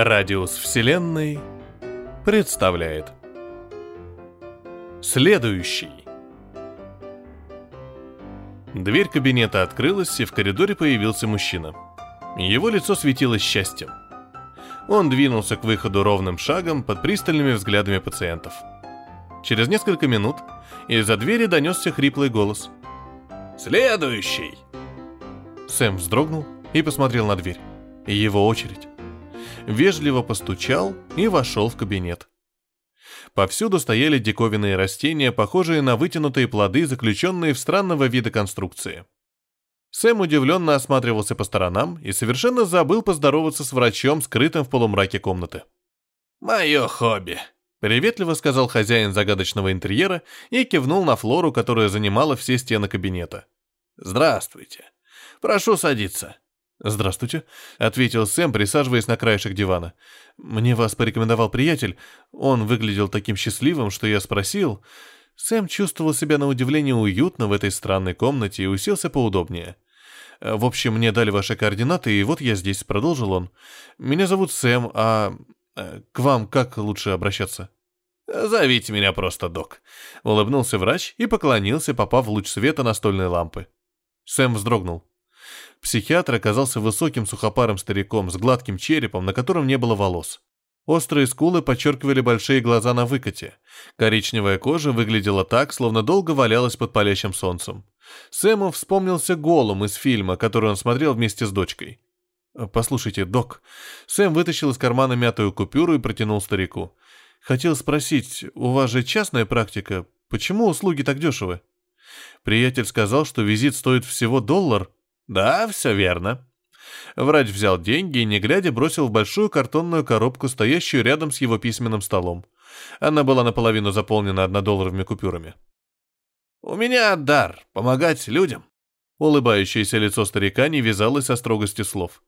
Радиус Вселенной представляет Следующий Дверь кабинета открылась, и в коридоре появился мужчина. Его лицо светилось счастьем. Он двинулся к выходу ровным шагом под пристальными взглядами пациентов. Через несколько минут из-за двери донесся хриплый голос. «Следующий!» Сэм вздрогнул и посмотрел на дверь. Его очередь. Вежливо постучал и вошел в кабинет. Повсюду стояли диковинные растения, похожие на вытянутые плоды, заключенные в странного вида конструкции. Сэм удивленно осматривался по сторонам и совершенно забыл поздороваться с врачом, скрытым в полумраке комнаты. «Мое хобби», — приветливо сказал хозяин загадочного интерьера и кивнул на Флору, которая занимала все стены кабинета. «Здравствуйте. Прошу садиться». «Здравствуйте», — ответил Сэм, присаживаясь на краешек дивана. «Мне вас порекомендовал приятель. Он выглядел таким счастливым, что я спросил...» Сэм чувствовал себя на удивление уютно в этой странной комнате и уселся поудобнее. «В общем, мне дали ваши координаты, и вот я здесь», — продолжил он. «Меня зовут Сэм, а э, к вам как лучше обращаться?» «Зовите меня просто док», — улыбнулся врач и поклонился, попав в луч света настольной лампы. Сэм вздрогнул. Психиатр оказался высоким сухопарым стариком с гладким черепом, на котором не было волос. Острые скулы подчеркивали большие глаза на выкате. Коричневая кожа выглядела так, словно долго валялась под палящим солнцем. Сэму вспомнился голым из фильма, который он смотрел вместе с дочкой. «Послушайте, док». Сэм вытащил из кармана мятую купюру и протянул старику. «Хотел спросить, у вас же частная практика. Почему услуги так дешевы?» Приятель сказал, что визит стоит всего доллар. «Да, все верно». Врач взял деньги и, не глядя, бросил в большую картонную коробку, стоящую рядом с его письменным столом. Она была наполовину заполнена однодолларовыми купюрами. «У меня дар — помогать людям». Улыбающееся лицо старика не вязалось со строгостью слов.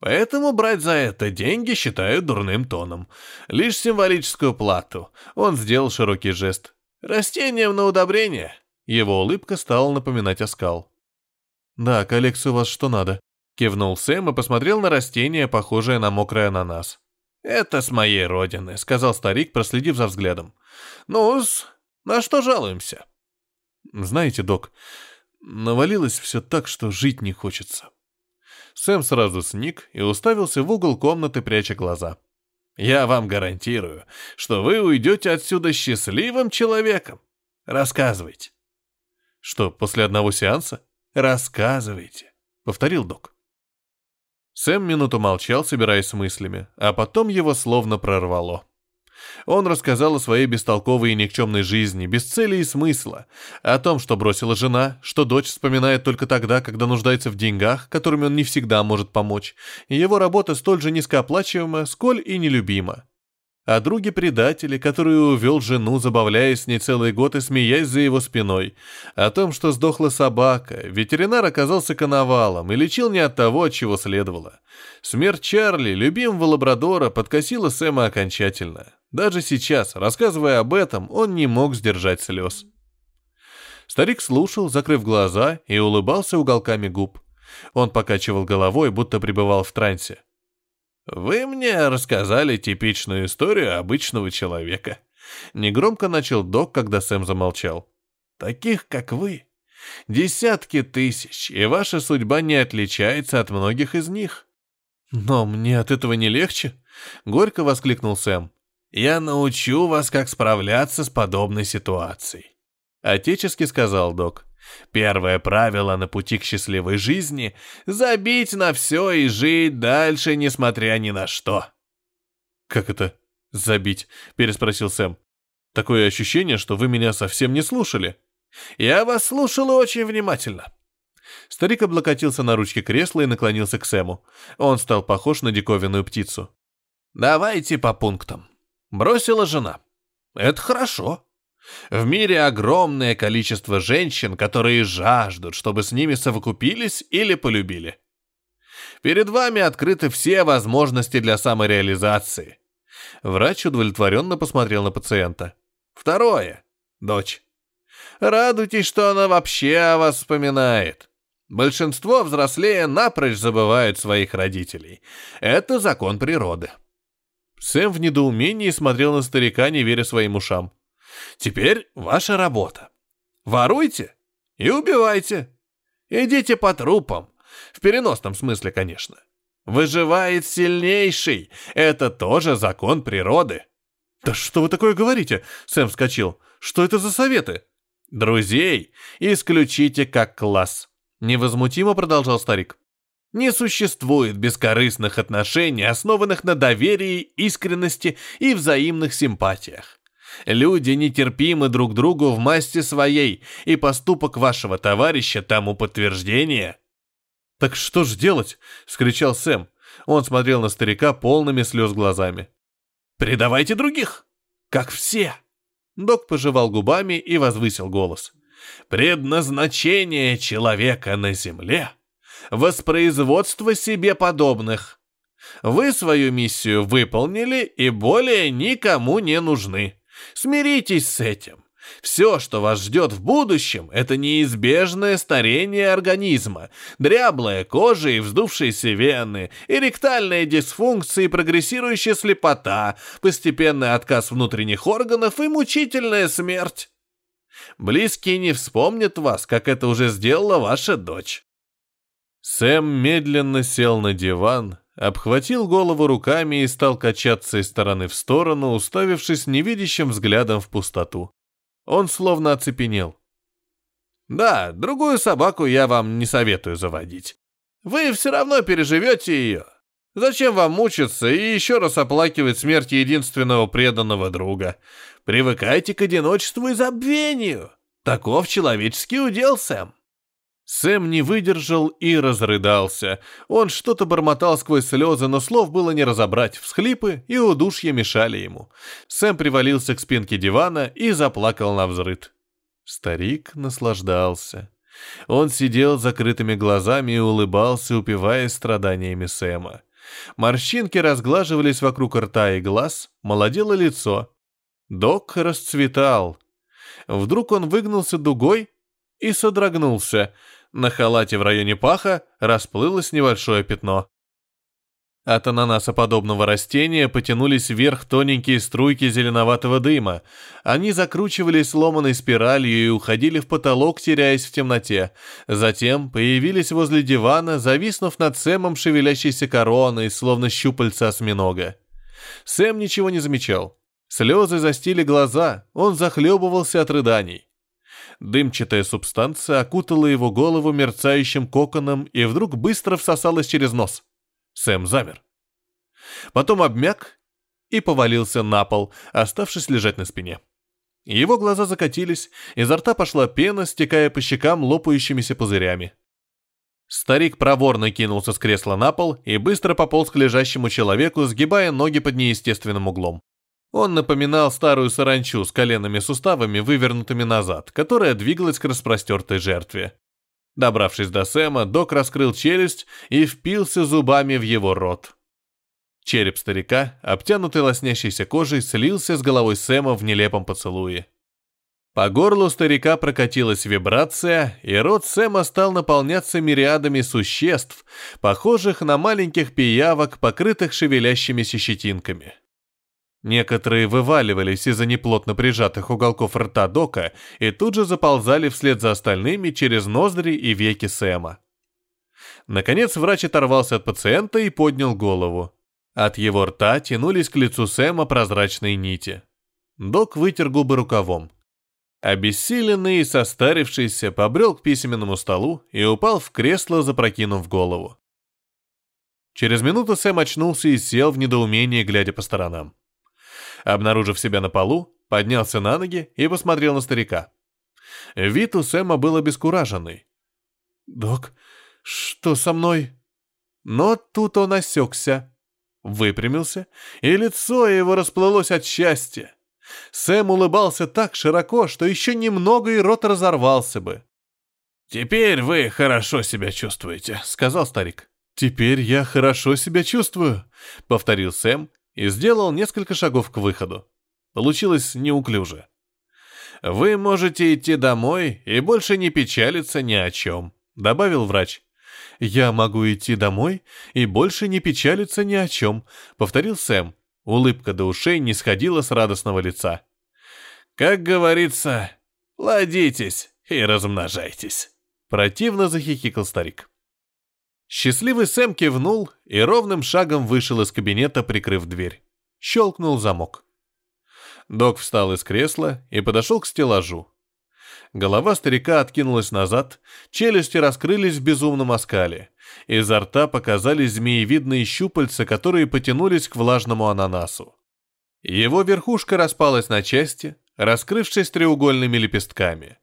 «Поэтому брать за это деньги считаю дурным тоном. Лишь символическую плату». Он сделал широкий жест. «Растением на удобрение». Его улыбка стала напоминать оскал. «Да, коллекция у вас что надо», — кивнул Сэм и посмотрел на растение, похожее на мокрый ананас. «Это с моей родины», — сказал старик, проследив за взглядом. «Ну-с, на что жалуемся?» «Знаете, док, навалилось все так, что жить не хочется». Сэм сразу сник и уставился в угол комнаты, пряча глаза. «Я вам гарантирую, что вы уйдете отсюда счастливым человеком. Рассказывайте». «Что, после одного сеанса?» «Рассказывайте», — повторил док. Сэм минуту молчал, собираясь с мыслями, а потом его словно прорвало. Он рассказал о своей бестолковой и никчемной жизни, без цели и смысла, о том, что бросила жена, что дочь вспоминает только тогда, когда нуждается в деньгах, которыми он не всегда может помочь, и его работа столь же низкооплачиваема, сколь и нелюбима о друге-предателе, который увел жену, забавляясь с ней целый год и смеясь за его спиной, о том, что сдохла собака, ветеринар оказался коновалом и лечил не от того, от чего следовало. Смерть Чарли, любимого лабрадора, подкосила Сэма окончательно. Даже сейчас, рассказывая об этом, он не мог сдержать слез. Старик слушал, закрыв глаза, и улыбался уголками губ. Он покачивал головой, будто пребывал в трансе. «Вы мне рассказали типичную историю обычного человека». Негромко начал док, когда Сэм замолчал. «Таких, как вы, десятки тысяч, и ваша судьба не отличается от многих из них». «Но мне от этого не легче», — горько воскликнул Сэм. «Я научу вас, как справляться с подобной ситуацией», — отечески сказал док. Первое правило на пути к счастливой жизни — забить на все и жить дальше, несмотря ни на что. «Как это забить?» — переспросил Сэм. «Такое ощущение, что вы меня совсем не слушали». «Я вас слушал очень внимательно». Старик облокотился на ручке кресла и наклонился к Сэму. Он стал похож на диковинную птицу. «Давайте по пунктам. Бросила жена. Это хорошо. В мире огромное количество женщин, которые жаждут, чтобы с ними совокупились или полюбили. Перед вами открыты все возможности для самореализации. Врач удовлетворенно посмотрел на пациента. Второе. Дочь. Радуйтесь, что она вообще о вас вспоминает. Большинство взрослее напрочь забывают своих родителей. Это закон природы. Сэм в недоумении смотрел на старика, не веря своим ушам. «Теперь ваша работа. Воруйте и убивайте. Идите по трупам. В переносном смысле, конечно. Выживает сильнейший. Это тоже закон природы». «Да что вы такое говорите?» Сэм вскочил. «Что это за советы?» «Друзей исключите как класс», — невозмутимо продолжал старик. «Не существует бескорыстных отношений, основанных на доверии, искренности и взаимных симпатиях. Люди нетерпимы друг другу в масти своей, и поступок вашего товарища тому подтверждение». «Так что ж делать?» — скричал Сэм. Он смотрел на старика полными слез глазами. «Предавайте других, как все!» Док пожевал губами и возвысил голос. «Предназначение человека на земле — воспроизводство себе подобных. Вы свою миссию выполнили и более никому не нужны. Смиритесь с этим. Все, что вас ждет в будущем, это неизбежное старение организма, дряблая кожа и вздувшиеся вены, эректальная дисфункция и прогрессирующая слепота, постепенный отказ внутренних органов и мучительная смерть. Близкие не вспомнят вас, как это уже сделала ваша дочь. Сэм медленно сел на диван, обхватил голову руками и стал качаться из стороны в сторону, уставившись невидящим взглядом в пустоту. Он словно оцепенел. «Да, другую собаку я вам не советую заводить. Вы все равно переживете ее. Зачем вам мучиться и еще раз оплакивать смерть единственного преданного друга? Привыкайте к одиночеству и забвению. Таков человеческий удел, Сэм». Сэм не выдержал и разрыдался. Он что-то бормотал сквозь слезы, но слов было не разобрать. Всхлипы и удушье мешали ему. Сэм привалился к спинке дивана и заплакал на взрыд. Старик наслаждался. Он сидел с закрытыми глазами и улыбался, упиваясь страданиями Сэма. Морщинки разглаживались вокруг рта и глаз, молодело лицо. Док расцветал. Вдруг он выгнулся дугой и содрогнулся — на халате в районе паха расплылось небольшое пятно. От ананасоподобного растения потянулись вверх тоненькие струйки зеленоватого дыма. Они закручивались ломаной спиралью и уходили в потолок, теряясь в темноте. Затем появились возле дивана, зависнув над Сэмом шевелящейся короной, словно щупальца осьминога. Сэм ничего не замечал. Слезы застили глаза, он захлебывался от рыданий. Дымчатая субстанция окутала его голову мерцающим коконом и вдруг быстро всосалась через нос. Сэм замер. Потом обмяк и повалился на пол, оставшись лежать на спине. Его глаза закатились, изо рта пошла пена, стекая по щекам лопающимися пузырями. Старик проворно кинулся с кресла на пол и быстро пополз к лежащему человеку, сгибая ноги под неестественным углом. Он напоминал старую саранчу с коленными суставами, вывернутыми назад, которая двигалась к распростертой жертве. Добравшись до Сэма, док раскрыл челюсть и впился зубами в его рот. Череп старика, обтянутый лоснящейся кожей, слился с головой Сэма в нелепом поцелуе. По горлу старика прокатилась вибрация, и рот Сэма стал наполняться мириадами существ, похожих на маленьких пиявок, покрытых шевелящимися щетинками. Некоторые вываливались из-за неплотно прижатых уголков рта Дока и тут же заползали вслед за остальными через ноздри и веки Сэма. Наконец врач оторвался от пациента и поднял голову. От его рта тянулись к лицу Сэма прозрачные нити. Док вытер губы рукавом. Обессиленный и состарившийся побрел к письменному столу и упал в кресло, запрокинув голову. Через минуту Сэм очнулся и сел в недоумении, глядя по сторонам. Обнаружив себя на полу, поднялся на ноги и посмотрел на старика. Вид у Сэма был обескураженный. «Док, что со мной?» Но тут он осекся, выпрямился, и лицо его расплылось от счастья. Сэм улыбался так широко, что еще немного и рот разорвался бы. «Теперь вы хорошо себя чувствуете», — сказал старик. «Теперь я хорошо себя чувствую», — повторил Сэм и сделал несколько шагов к выходу. Получилось неуклюже. «Вы можете идти домой и больше не печалиться ни о чем», — добавил врач. «Я могу идти домой и больше не печалиться ни о чем», — повторил Сэм. Улыбка до ушей не сходила с радостного лица. «Как говорится, ладитесь и размножайтесь», — противно захихикал старик. Счастливый Сэм кивнул и ровным шагом вышел из кабинета, прикрыв дверь. Щелкнул замок. Док встал из кресла и подошел к стеллажу. Голова старика откинулась назад, челюсти раскрылись в безумном оскале. Изо рта показались змеевидные щупальца, которые потянулись к влажному ананасу. Его верхушка распалась на части, раскрывшись треугольными лепестками.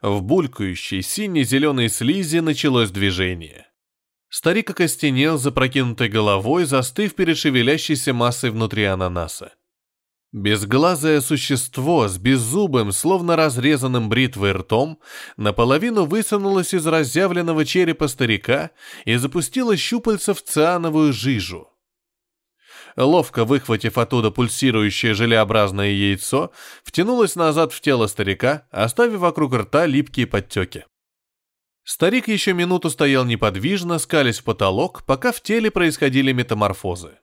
В булькающей сине-зеленой слизи началось движение. Старик окостенел, запрокинутой головой, застыв перед шевелящейся массой внутри ананаса. Безглазое существо с беззубым, словно разрезанным бритвой ртом, наполовину высунулось из разъявленного черепа старика и запустило щупальца в циановую жижу. Ловко выхватив оттуда пульсирующее желеобразное яйцо, втянулось назад в тело старика, оставив вокруг рта липкие подтеки. Старик еще минуту стоял неподвижно, скалясь в потолок, пока в теле происходили метаморфозы.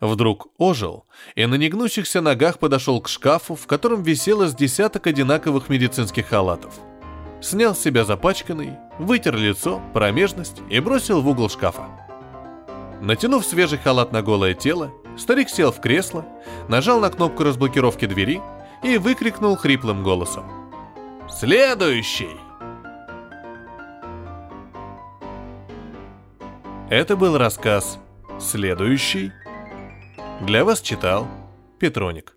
Вдруг ожил и на негнущихся ногах подошел к шкафу, в котором висело с десяток одинаковых медицинских халатов. Снял с себя запачканный, вытер лицо, промежность и бросил в угол шкафа. Натянув свежий халат на голое тело, старик сел в кресло, нажал на кнопку разблокировки двери и выкрикнул хриплым голосом. «Следующий!» Это был рассказ «Следующий» Для вас читал Петроник.